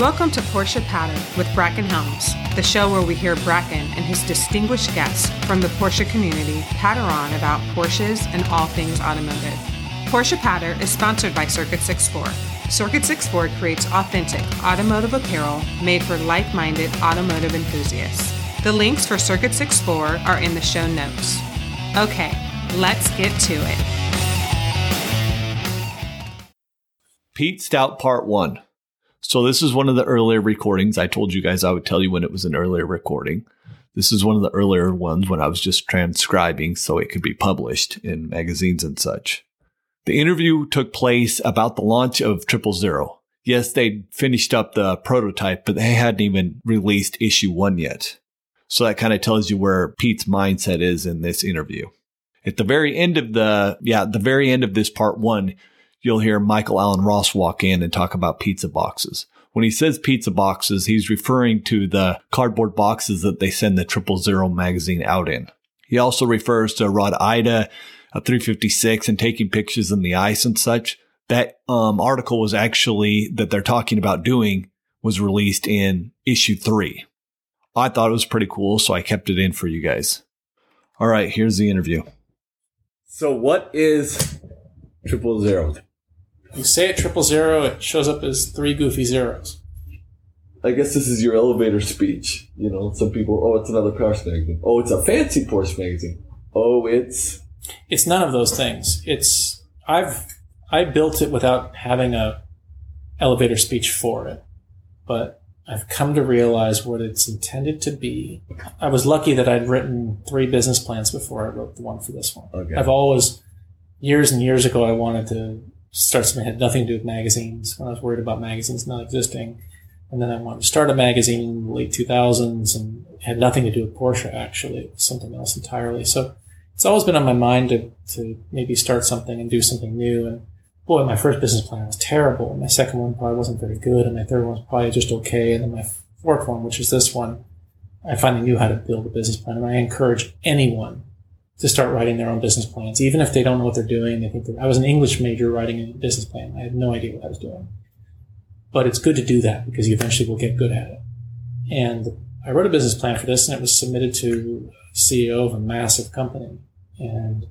Welcome to Porsche Patter with Bracken Helms, the show where we hear Bracken and his distinguished guests from the Porsche community patter on about Porsches and all things automotive. Porsche Patter is sponsored by Circuit 64. Circuit 64 creates authentic automotive apparel made for like minded automotive enthusiasts. The links for Circuit 64 are in the show notes. Okay, let's get to it. Pete Stout Part 1. So this is one of the earlier recordings. I told you guys I would tell you when it was an earlier recording. This is one of the earlier ones when I was just transcribing so it could be published in magazines and such. The interview took place about the launch of Triple Zero. Yes, they finished up the prototype, but they hadn't even released issue one yet. So that kind of tells you where Pete's mindset is in this interview. At the very end of the, yeah, the very end of this part one, you'll hear Michael Alan Ross walk in and talk about pizza boxes. When he says pizza boxes, he's referring to the cardboard boxes that they send the Triple Zero magazine out in. He also refers to Rob Ida, a 356, and taking pictures in the ice and such. That um, article was actually that they're talking about doing was released in issue three. I thought it was pretty cool, so I kept it in for you guys. All right, here's the interview. So, what is triple zero? You say it triple zero, it shows up as three goofy zeros. I guess this is your elevator speech. You know, some people, oh, it's another Porsche magazine. Oh, it's a fancy Porsche magazine. Oh, it's. It's none of those things. It's I've I built it without having a elevator speech for it, but I've come to realize what it's intended to be. I was lucky that I'd written three business plans before I wrote the one for this one. Okay. I've always, years and years ago, I wanted to start something that had nothing to do with magazines when I was worried about magazines not existing. And then I wanted to start a magazine in the late 2000s and had nothing to do with Porsche, actually. It was something else entirely. So it's always been on my mind to, to maybe start something and do something new. And boy, my first business plan was terrible. My second one probably wasn't very good. And my third one was probably just okay. And then my fourth one, which is this one, I finally knew how to build a business plan. And I encourage anyone to start writing their own business plans, even if they don't know what they're doing. They think I was an English major writing a business plan. I had no idea what I was doing. But it's good to do that because you eventually will get good at it. And I wrote a business plan for this and it was submitted to CEO of a massive company. And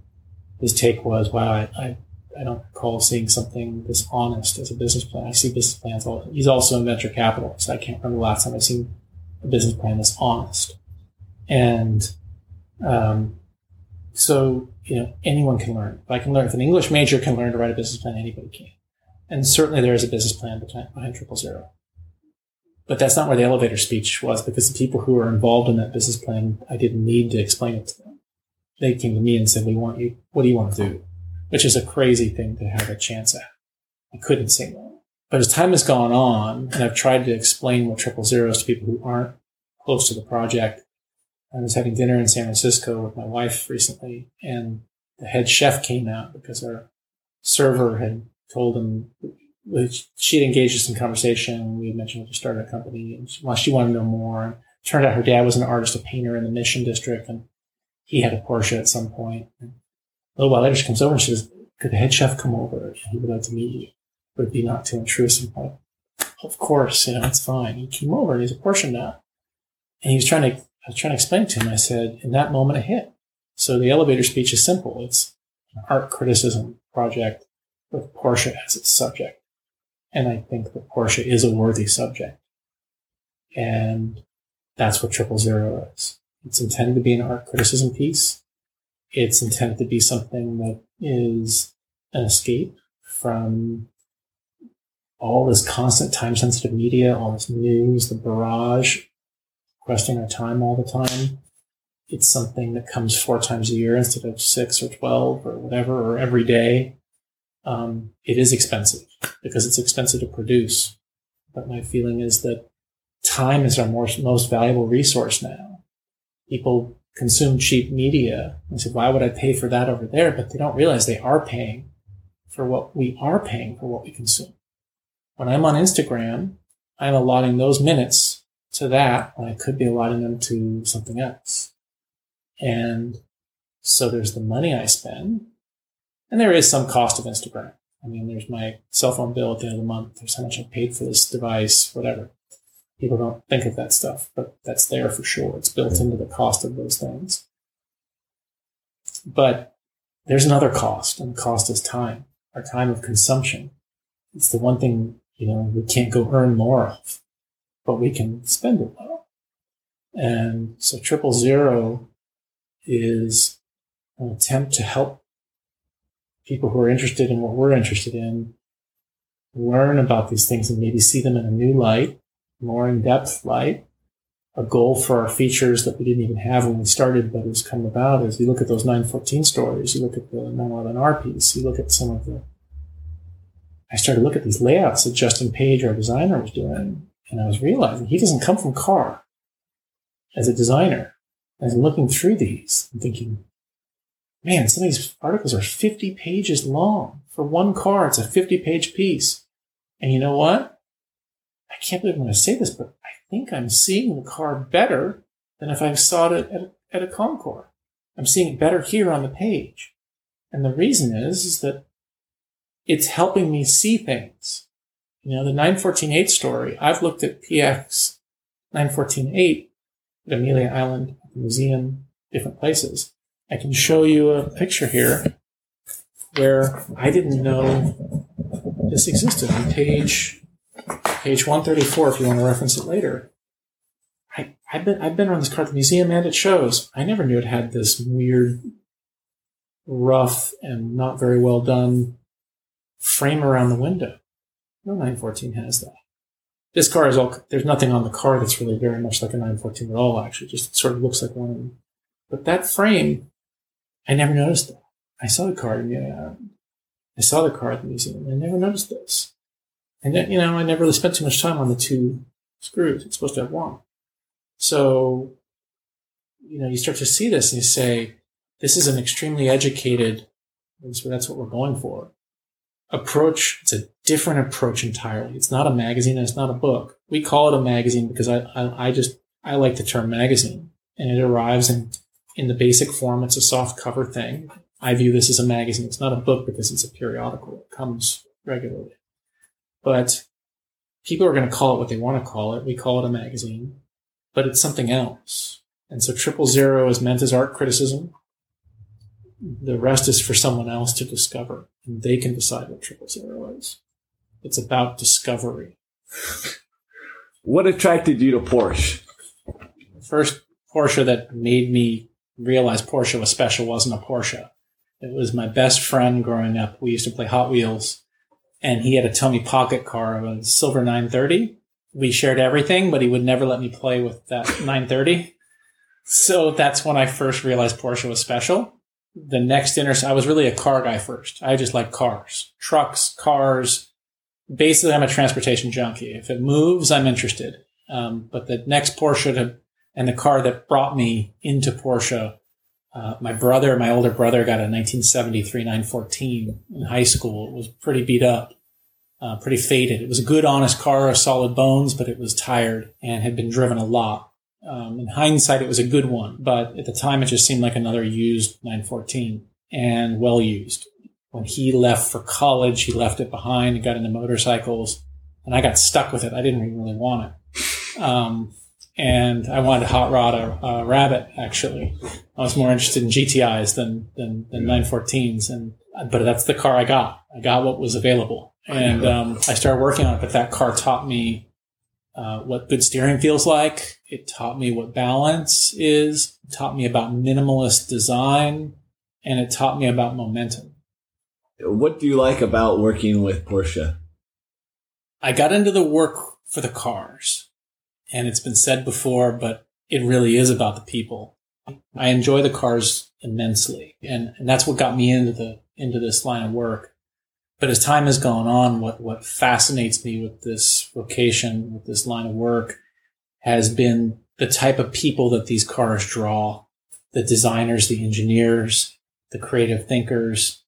his take was, wow, I, I, I don't recall seeing something this honest as a business plan. I see business plans all, he's also in venture capital. So I can't remember the last time I've seen a business plan that's honest. And, um, so, you know, anyone can learn. If I can learn, if an English major can learn to write a business plan, anybody can. And certainly there is a business plan behind, Triple Zero. But that's not where the elevator speech was because the people who were involved in that business plan, I didn't need to explain it to them. They came to me and said, we want you, what do you want to do? Which is a crazy thing to have a chance at. I couldn't say no. But as time has gone on and I've tried to explain what triple zero is to people who aren't close to the project, I was having dinner in San Francisco with my wife recently, and the head chef came out because our server had told him she had engaged us in conversation. We had mentioned we just started a company, and she, well, she wanted to know more. And turned out her dad was an artist, a painter in the Mission District, and he had a Porsche at some point. And a little while later, she comes over and she says, "Could the head chef come over? He would like to meet you. Would it be not too intrusive?" Like, of course, you know, it's fine. He came over and he's a Porsche now, and he was trying to I was trying to explain to him, I said, in that moment, it hit. So the elevator speech is simple. It's an art criticism project with Porsche as its subject. And I think that Porsche is a worthy subject. And that's what Triple Zero is. It's intended to be an art criticism piece. It's intended to be something that is an escape from all this constant time sensitive media, all this news, the barrage requesting our time all the time. It's something that comes four times a year instead of six or 12 or whatever, or every day. Um, it is expensive because it's expensive to produce. But my feeling is that time is our most, most valuable resource now. People consume cheap media and say, why would I pay for that over there? But they don't realize they are paying for what we are paying for what we consume. When I'm on Instagram, I'm allotting those minutes to that I could be allotting them to something else. And so there's the money I spend, and there is some cost of Instagram. I mean, there's my cell phone bill at the end of the month. There's how much I paid for this device, whatever. People don't think of that stuff, but that's there for sure. It's built into the cost of those things. But there's another cost, and the cost is time, our time of consumption. It's the one thing, you know, we can't go earn more of, but we can spend it well. And so triple zero is an attempt to help people who are interested in what we're interested in learn about these things and maybe see them in a new light, more in depth light. A goal for our features that we didn't even have when we started, but has come about is you look at those 914 stories, you look at the 911R piece, you look at some of the. I started to look at these layouts that Justin Page, our designer, was doing, and I was realizing he doesn't come from car as a designer. As I'm looking through these and thinking, man, some of these articles are 50 pages long. For one car, it's a 50 page piece. And you know what? I can't believe I'm going to say this, but I think I'm seeing the car better than if I saw it at, at a Concours. I'm seeing it better here on the page. And the reason is, is that it's helping me see things. You know, the 914.8 story, I've looked at PX 914.8 at Amelia Island, museum, different places. I can show you a picture here where I didn't know this existed on page page 134 if you want to reference it later. I, I've been I've been around this car at the museum and it shows. I never knew it had this weird rough and not very well done frame around the window. No 914 has that. This car is all there's nothing on the car that's really very much like a 914 at all, actually. Just sort of looks like one. But that frame I never noticed that. I saw the car, the, uh, I saw the car at the museum. I never noticed this. And then, you know, I never really spent too much time on the two screws. It's supposed to have one. So, you know, you start to see this and you say, this is an extremely educated, that's what we're going for. Approach, it's a different approach entirely. It's not a magazine and it's not a book. We call it a magazine because I, I, I just, I like the term magazine and it arrives in in the basic form, it's a soft cover thing. I view this as a magazine. It's not a book because it's a periodical. It comes regularly. But people are going to call it what they want to call it. We call it a magazine, but it's something else. And so triple zero is meant as art criticism. The rest is for someone else to discover and they can decide what triple zero is. It's about discovery. what attracted you to Porsche? First Porsche that made me realize Porsche was special wasn't a Porsche. It was my best friend growing up. We used to play Hot Wheels, and he had a Tommy Pocket car, a silver 930. We shared everything, but he would never let me play with that 930. So that's when I first realized Porsche was special. The next inter, I was really a car guy first. I just like cars, trucks, cars. Basically, I'm a transportation junkie. If it moves, I'm interested. Um, but the next Porsche to and the car that brought me into Porsche. Uh, my brother, my older brother, got a 1973 914 in high school. It was pretty beat up, uh, pretty faded. It was a good, honest car, solid bones, but it was tired and had been driven a lot. Um, in hindsight, it was a good one, but at the time, it just seemed like another used 914 and well used. When he left for college, he left it behind and got into motorcycles, and I got stuck with it. I didn't really want it. Um, and I wanted to hot rod a, a, rabbit. Actually, I was more interested in GTIs than than, than 914s, and but that's the car I got. I got what was available, and um, I started working on it. But that car taught me uh, what good steering feels like. It taught me what balance is. It taught me about minimalist design, and it taught me about momentum. What do you like about working with Porsche? I got into the work for the cars and it's been said before, but it really is about the people. I enjoy the cars immensely, and, and that's what got me into the into this line of work. But as time has gone on, what what fascinates me with this vocation, with this line of work, has been the type of people that these cars draw: the designers, the engineers, the creative thinkers,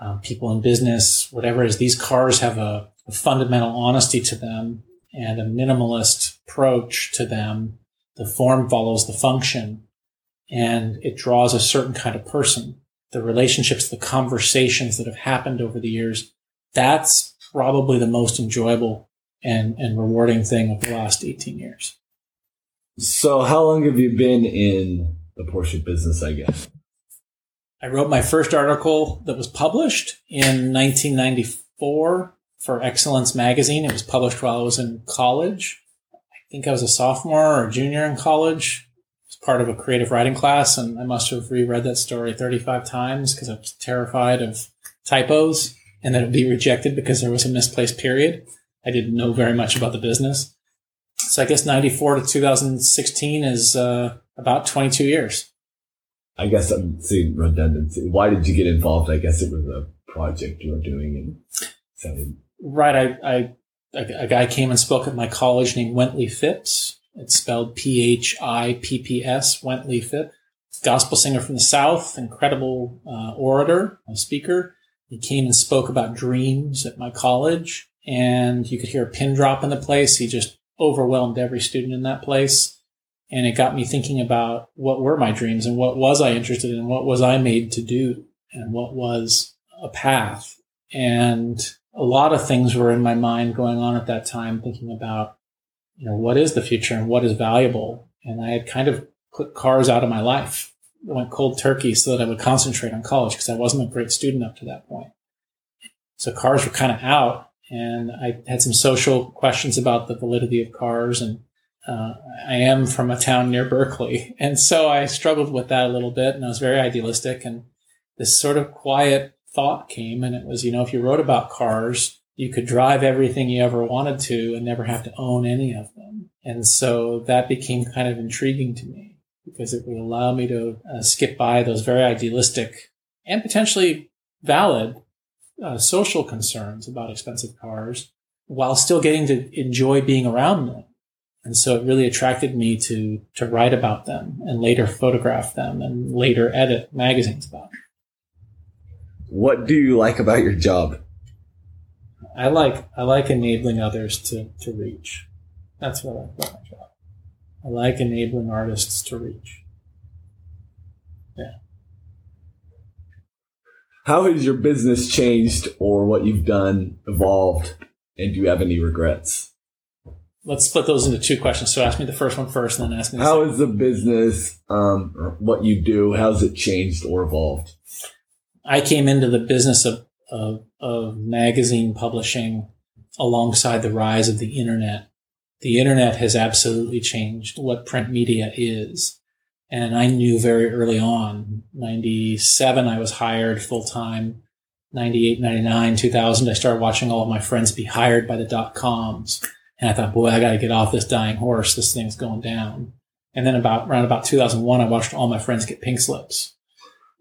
um, people in business, whatever it is. These cars have a, a fundamental honesty to them and a minimalist approach to them. The form follows the function and it draws a certain kind of person. The relationships, the conversations that have happened over the years, that's probably the most enjoyable and, and rewarding thing of the last 18 years. So, how long have you been in the Porsche business? I guess. I wrote my first article that was published in 1994 for Excellence Magazine. It was published while I was in college. I think I was a sophomore or junior in college. It was part of a creative writing class, and I must have reread that story 35 times because I was terrified of typos and that it would be rejected because there was a misplaced period. I didn't know very much about the business. So I guess 94 to 2016 is uh, about 22 years. I guess I'm seeing redundancy. Why did you get involved? I guess it was a project you were doing and Right. I, I a, a guy came and spoke at my college named Wintley Phipps. It's spelled P H I P P S. Wintley Phipps, gospel singer from the South, incredible uh, orator, speaker. He came and spoke about dreams at my college, and you could hear a pin drop in the place. He just overwhelmed every student in that place. And it got me thinking about what were my dreams and what was I interested in? What was I made to do? And what was a path? And a lot of things were in my mind going on at that time, thinking about, you know, what is the future and what is valuable? And I had kind of put cars out of my life. Went cold turkey so that I would concentrate on college because I wasn't a great student up to that point. So cars were kind of out and I had some social questions about the validity of cars and uh, I am from a town near Berkeley. And so I struggled with that a little bit and I was very idealistic and this sort of quiet thought came and it was, you know, if you wrote about cars, you could drive everything you ever wanted to and never have to own any of them. And so that became kind of intriguing to me because it would allow me to uh, skip by those very idealistic and potentially valid uh, social concerns about expensive cars while still getting to enjoy being around them. And so it really attracted me to, to write about them and later photograph them and later edit magazines about them. What do you like about your job? I like I like enabling others to, to reach. That's what I like about my job. I like enabling artists to reach. Yeah. How has your business changed or what you've done evolved? And do you have any regrets? Let's split those into two questions. So ask me the first one first and then ask me the How second. is the business, um, or what you do, how's it changed or evolved? I came into the business of, of, of magazine publishing alongside the rise of the internet. The internet has absolutely changed what print media is. And I knew very early on, 97, I was hired full time. 98, 99, 2000, I started watching all of my friends be hired by the dot coms. And I thought, boy, I got to get off this dying horse. This thing's going down. And then about around about 2001, I watched all my friends get pink slips.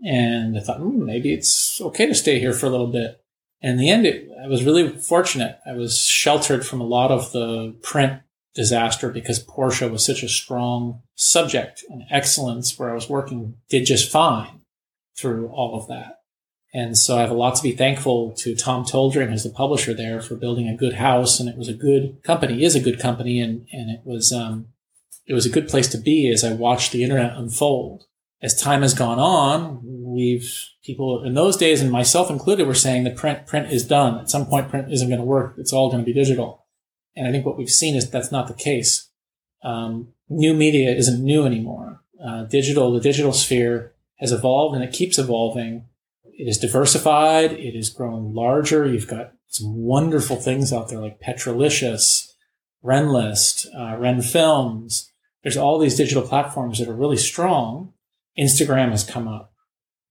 And I thought, hmm, maybe it's okay to stay here for a little bit. And in the end, it, I was really fortunate. I was sheltered from a lot of the print disaster because Porsche was such a strong subject and excellence where I was working did just fine through all of that. And so I have a lot to be thankful to Tom Toldrian, who's the publisher there, for building a good house. And it was a good company, is a good company, and and it was um, it was a good place to be as I watched the internet unfold. As time has gone on, we've people in those days, and myself included, were saying that print print is done. At some point, print isn't going to work. It's all going to be digital. And I think what we've seen is that's not the case. Um, new media isn't new anymore. Uh, digital, the digital sphere has evolved and it keeps evolving. It is diversified. It is growing larger. You've got some wonderful things out there like Petrolicious, Rennlist, uh, Ren Films. There's all these digital platforms that are really strong. Instagram has come up.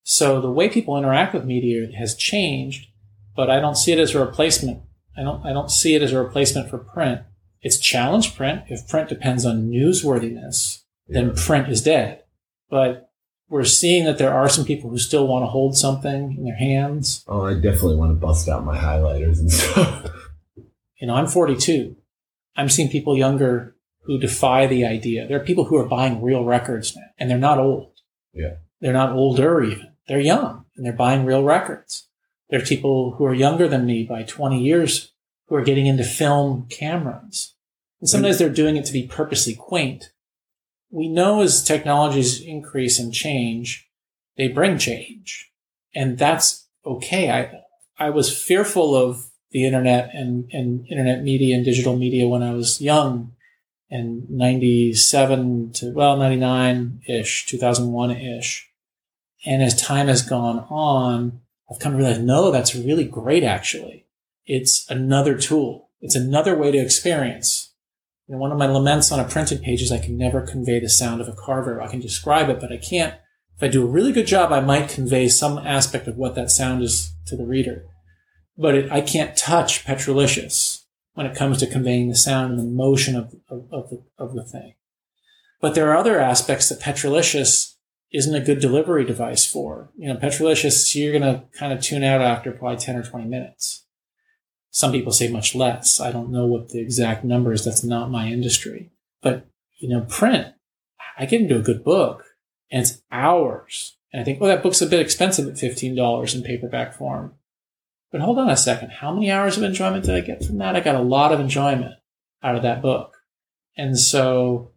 So the way people interact with media has changed, but I don't see it as a replacement. I don't, I don't see it as a replacement for print. It's challenged print. If print depends on newsworthiness, then print is dead. But we're seeing that there are some people who still want to hold something in their hands. Oh, I definitely want to bust out my highlighters and stuff. You know, I'm 42. I'm seeing people younger who defy the idea. There are people who are buying real records now, and they're not old. Yeah. They're not older even. They're young, and they're buying real records. There are people who are younger than me by 20 years who are getting into film cameras. And sometimes they're doing it to be purposely quaint. We know as technologies increase and change, they bring change. And that's okay. I, I was fearful of the internet and, and internet media and digital media when I was young and 97 to, well, 99 ish, 2001 ish. And as time has gone on, I've come to realize, no, that's really great, actually. It's another tool. It's another way to experience. You know, one of my laments on a printed page is I can never convey the sound of a carver. I can describe it, but I can't. If I do a really good job, I might convey some aspect of what that sound is to the reader. But it, I can't touch Petrolicious when it comes to conveying the sound and the motion of, of, of, the, of the thing. But there are other aspects that Petrolicious isn't a good delivery device for. You know, Petrolicious, you're going to kind of tune out after probably 10 or 20 minutes. Some people say much less. I don't know what the exact number is. That's not my industry. But, you know, print, I get into a good book and it's hours. And I think, oh, that book's a bit expensive at $15 in paperback form. But hold on a second. How many hours of enjoyment did I get from that? I got a lot of enjoyment out of that book. And so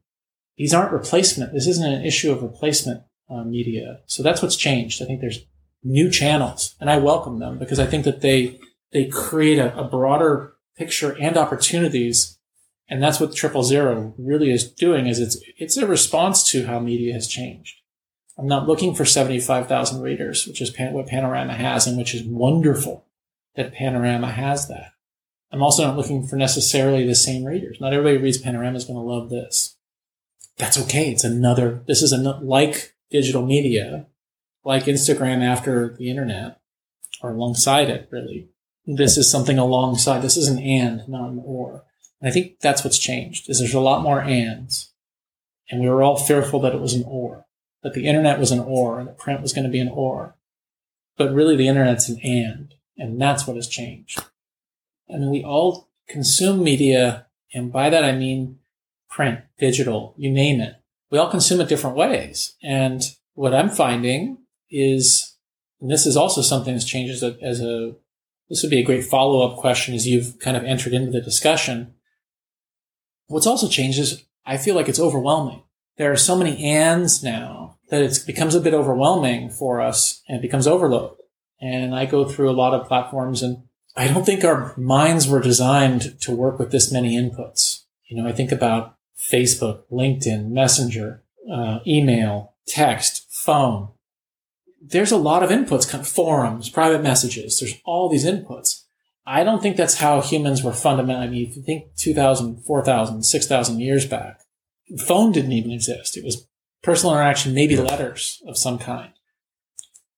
these aren't replacement. This isn't an issue of replacement uh, media. So that's what's changed. I think there's new channels and I welcome them because I think that they, they create a, a broader picture and opportunities. And that's what triple zero really is doing is it's, it's a response to how media has changed. I'm not looking for 75,000 readers, which is what Panorama has and which is wonderful that Panorama has that. I'm also not looking for necessarily the same readers. Not everybody who reads Panorama is going to love this. That's okay. It's another, this is a, like digital media, like Instagram after the internet, or alongside it, really. This is something alongside. This is an and, not an or. And I think that's what's changed, is there's a lot more ands. And we were all fearful that it was an or, that the internet was an or, and that print was going to be an or. But really the internet's an and. And that's what has changed. Mean, we all consume media, and by that I mean print, digital, you name it. We all consume it different ways. And what I'm finding is, and this is also something that's changed as a, as a this would be a great follow up question as you've kind of entered into the discussion. What's also changed is I feel like it's overwhelming. There are so many ands now that it becomes a bit overwhelming for us and it becomes overload and I go through a lot of platforms and I don't think our minds were designed to work with this many inputs. You know, I think about Facebook, LinkedIn, Messenger, uh, email, text, phone. There's a lot of inputs, forums, private messages. There's all these inputs. I don't think that's how humans were fundamentally. I mean, if you think 2,000, 4,000, 6,000 years back, phone didn't even exist. It was personal interaction, maybe letters of some kind.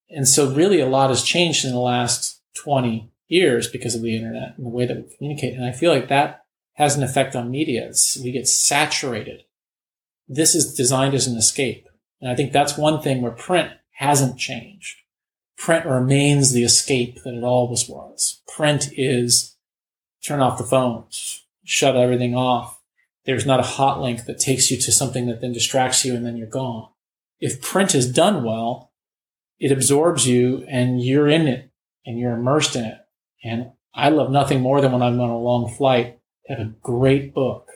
And so really a lot has changed in the last 20 years because of the internet and the way that we communicate. And I feel like that has an effect on media. It's, we get saturated. This is designed as an escape. And I think that's one thing where print hasn't changed. Print remains the escape that it always was. Print is turn off the phones, shut everything off. There's not a hot link that takes you to something that then distracts you and then you're gone. If print is done well, it absorbs you and you're in it and you're immersed in it. And I love nothing more than when I'm on a long flight have a great book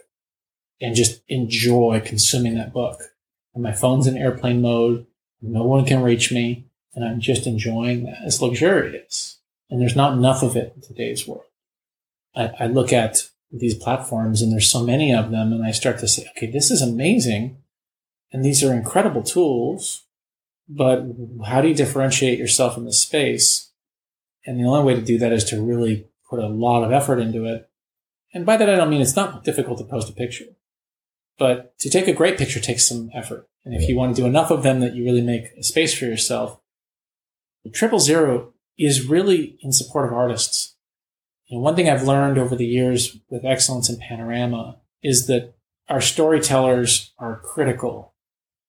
and just enjoy consuming that book. And my phone's in airplane mode. No one can reach me. And I'm just enjoying that. It's luxurious. And there's not enough of it in today's world. I, I look at these platforms and there's so many of them and I start to say, okay, this is amazing. And these are incredible tools but how do you differentiate yourself in the space? And the only way to do that is to really put a lot of effort into it. And by that, I don't mean it's not difficult to post a picture, but to take a great picture takes some effort. And if you want to do enough of them that you really make a space for yourself, triple zero is really in support of artists. And one thing I've learned over the years with excellence in panorama is that our storytellers are critical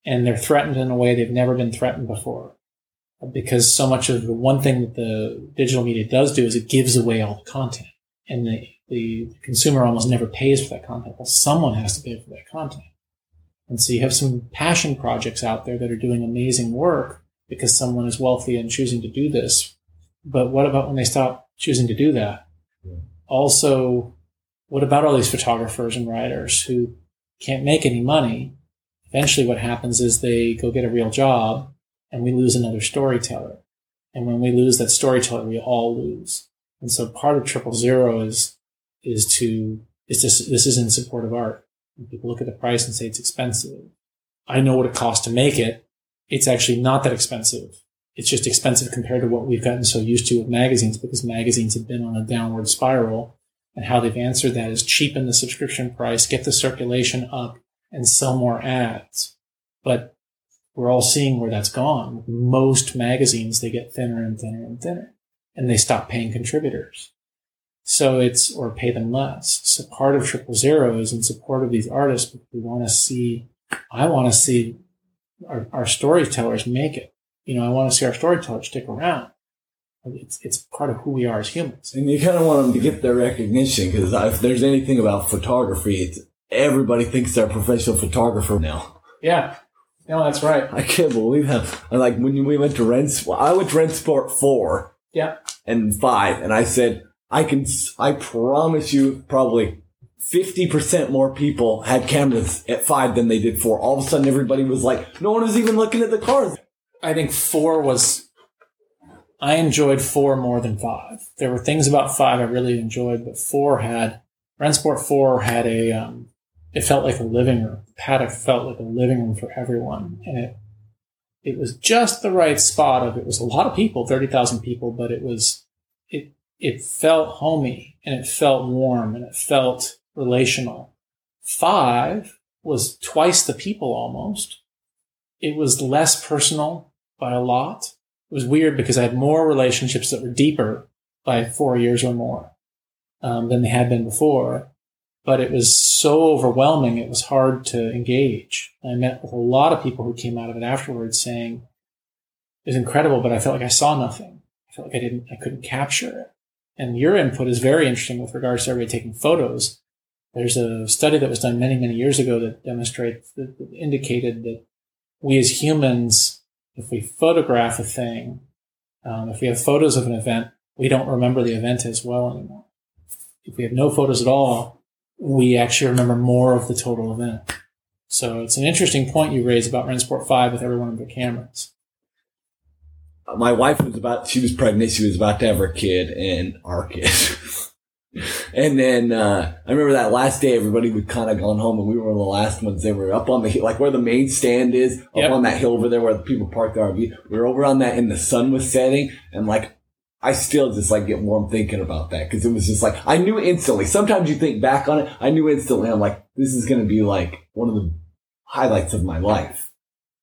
and they're threatened in a way they've never been threatened before. Because so much of the one thing that the digital media does do is it gives away all the content. And the, the consumer almost never pays for that content. Well, someone has to pay for that content. And so you have some passion projects out there that are doing amazing work because someone is wealthy and choosing to do this. But what about when they stop choosing to do that? Yeah. Also, what about all these photographers and writers who can't make any money eventually what happens is they go get a real job and we lose another storyteller. And when we lose that storyteller, we all lose. And so part of triple zero is, is to, is this, this is in support of art. When people look at the price and say it's expensive. I know what it costs to make it. It's actually not that expensive. It's just expensive compared to what we've gotten so used to with magazines because magazines have been on a downward spiral and how they've answered that is cheapen the subscription price, get the circulation up and sell more ads. But we're all seeing where that's gone. Most magazines, they get thinner and thinner and thinner and they stop paying contributors. So it's, or pay them less. So part of triple zero is in support of these artists. We want to see, I want to see our, our storytellers make it. You know, I want to see our storytellers stick around. It's, it's part of who we are as humans. And you kind of want them to get their recognition because if there's anything about photography, it's everybody thinks they're a professional photographer now. Yeah. No, that's right. I can't believe how. Like when we went to Rents, I went to Rennsport four Yeah. and five, and I said, I can, I promise you, probably fifty percent more people had cameras at five than they did four. All of a sudden, everybody was like, no one was even looking at the cars. I think four was. I enjoyed four more than five. There were things about five I really enjoyed, but four had Rennsport four had a. Um, it felt like a living room. Paddock felt like a living room for everyone, and it it was just the right spot of it was a lot of people, thirty thousand people, but it was it it felt homey and it felt warm and it felt relational. Five was twice the people almost. It was less personal by a lot. It was weird because I had more relationships that were deeper by four years or more um, than they had been before. But it was so overwhelming, it was hard to engage. I met with a lot of people who came out of it afterwards saying, it was incredible, but I felt like I saw nothing. I felt like I didn't, I couldn't capture it. And your input is very interesting with regards to everybody taking photos. There's a study that was done many, many years ago that demonstrates, that indicated that we as humans, if we photograph a thing, um, if we have photos of an event, we don't remember the event as well anymore. If we have no photos at all, we actually remember more of the total event. So it's an interesting point you raise about Rennsport 5 with every one of the cameras. My wife was about she was pregnant she was about to have her kid and our kid and then uh, i remember that last day everybody would kind of gone home and we were the last ones they were up on the like where the main stand is up Yep. on that hill over there where the people park their rv we were over on that and the sun was setting and like I still just like get warm thinking about that because it was just like I knew instantly. Sometimes you think back on it, I knew instantly. I'm like, this is going to be like one of the highlights of my life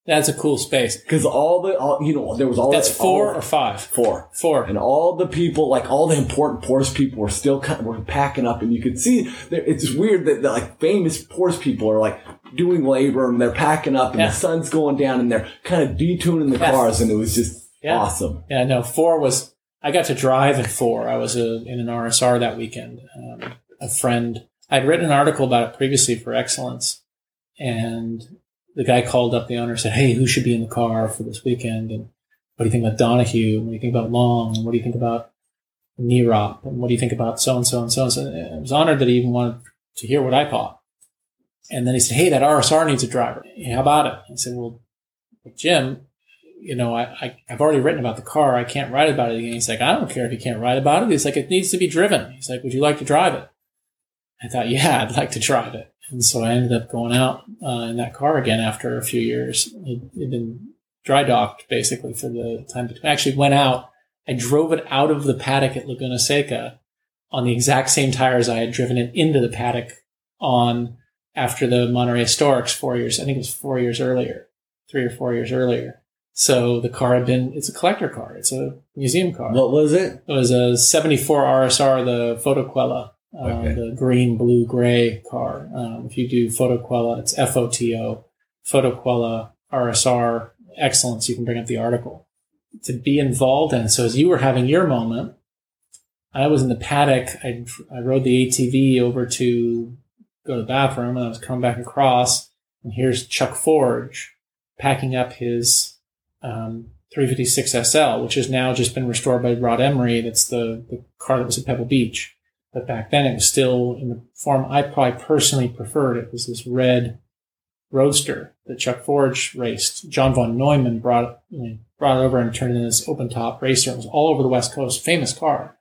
That's a cool space. because all the all, you know there was all That's that- four all- or five? four Four. and all the people, like all the important Porsche people, were still kind of were packing up, and you could see it's weird that, that like famous Porsche people are like doing labor and they're packing up, and Yeah. the sun's going down, and they're kind of detuning the Yeah. cars, and it was just Yeah. awesome. Yeah, no, four was, I got to drive at four. I was uh in an RSR that weekend. Um, a friend, I'd written an article about it previously for Excellence, and the guy called up the owner and said, Hey, who should be in the car for this weekend? And what do you think about Donohue? And what do you think about Long? And what do you think about Nerop? And what do you think about so and so and so and so? I was honored that he even wanted to hear what I thought. And then he said, Hey, that RSR needs a driver. How about it? I said, Well, Jim, you know, I, I, I've already written about the car. I can't write about it again. He's like, I don't care if you can't write about it. He's like, it needs to be driven. He's like, would you like to drive it? I thought, yeah, I'd like to drive it. And so I ended up going out uh, in that car again after a few years. It had been dry docked basically for the time between. I actually went out. I drove it out of the paddock at Laguna Seca on the exact same tires I had driven it into the paddock on after the Monterey Historics four years. I think it was four years earlier, three or four years earlier. So the car had been, it's a collector car. It's a museum car. What was it? It was a 74 RSR, the Fotoquella, uh, Okay. the green, blue, gray car. Um, if you do Fotoquella, it's F-O-T-O, Photoquella RSR excellence. You can bring up the article to be involved in. So as you were having your moment, I was in the paddock. I, I rode the ATV over to go to the bathroom and I was coming back across and here's Chuck Forge packing up his um, 356 SL, which has now just been restored by Rod Emory. That's the, the car that was at Pebble Beach. But back then it was still in the form I probably personally preferred. It was this red roadster that Chuck Forge raced. John von Neumann brought, you know, brought it over and turned it into this open top racer. It was all over the West Coast, famous car.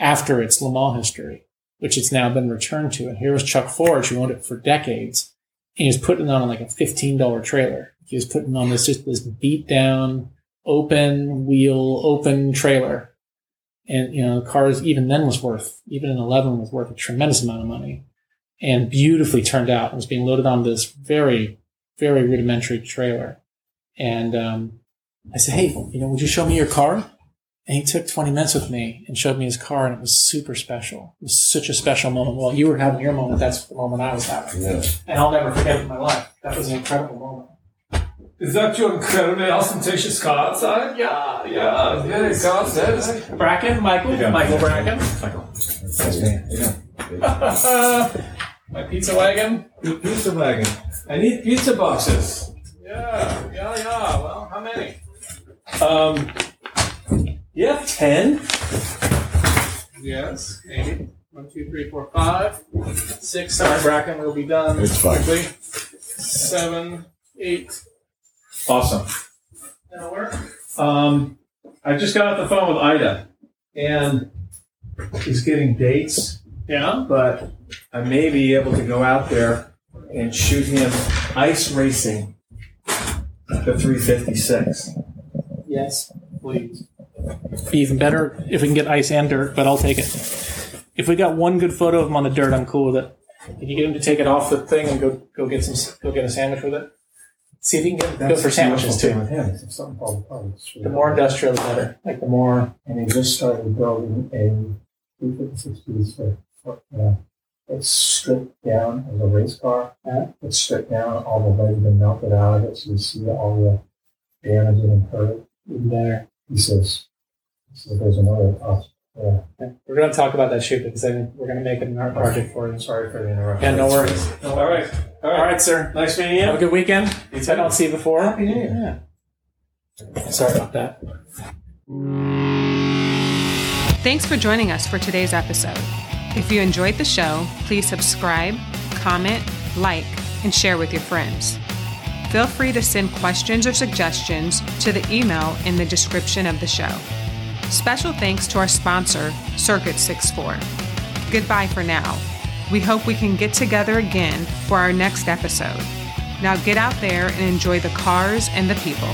after its Le Mans history, which it's now been returned to. And here was Chuck Forge, who owned it for decades, and he was putting it on like a fifteen dollar trailer. He was putting on this just this beat down, open wheel, open trailer, and you know, the cars even then was worth even an eleven was worth a tremendous amount of money, and beautifully turned out. It was being loaded on this very very rudimentary trailer, and um, I said, "Hey, you know, would you show me your car?" And he took 20 minutes with me and showed me his car, and it was super special. It was such a special moment. While you were having your moment, that's the moment I was having. Yeah. And I'll never forget it in my life. That was an incredible moment. Is that your incredibly ostentatious card outside? Yeah, Yeah, yeah, it's downstairs. Bracken, Michael, Michael Bracken. Michael. Yeah. My pizza wagon. Pizza wagon. I need pizza boxes. Yeah, yeah, yeah. Well, how many? Um, yeah, ten. Yes, maybe. One, two, three, four, five. Six. Sorry, Bracken, we'll be done. It's fine. quickly. Seven, eight. Awesome. That'll work. Um, I just got off the phone with Ida, and he's getting dates, Yeah. but I may be able to go out there and shoot him ice racing the 356. Yes, please. Be even better if we can get ice and dirt, but I'll take it. If we got one good photo of him on the dirt, I'm cool with it. If you get him to take it off the thing and go go get some go get a sandwich with it. See if you can get go for sandwiches too. It's something called. The more industrial, the better. Like the more And he just started building a 356 piece of, uh, it's stripped down as a race car. Yeah. It's stripped down, all the have been melted out of it, so you see all the damage and hurt. even there. He says, he says there's another cost. Yeah. We're gonna talk about that shoot because I think we're gonna make it an art project for you. Sorry for the interruption. Yeah, no worries. All right. All All right. right, sir. Nice meeting you. Have a good weekend. If I don't see you before. Happy New Year. Yeah. Sorry about that. Thanks for joining us for today's episode. If you enjoyed the show, please subscribe, comment, like, and share with your friends. Feel free to send questions or suggestions to the email in the description of the show. Special thanks to our sponsor, Circuit 64. Goodbye for now. We hope we can get together again for our next episode. Now get out there and enjoy the cars and the people.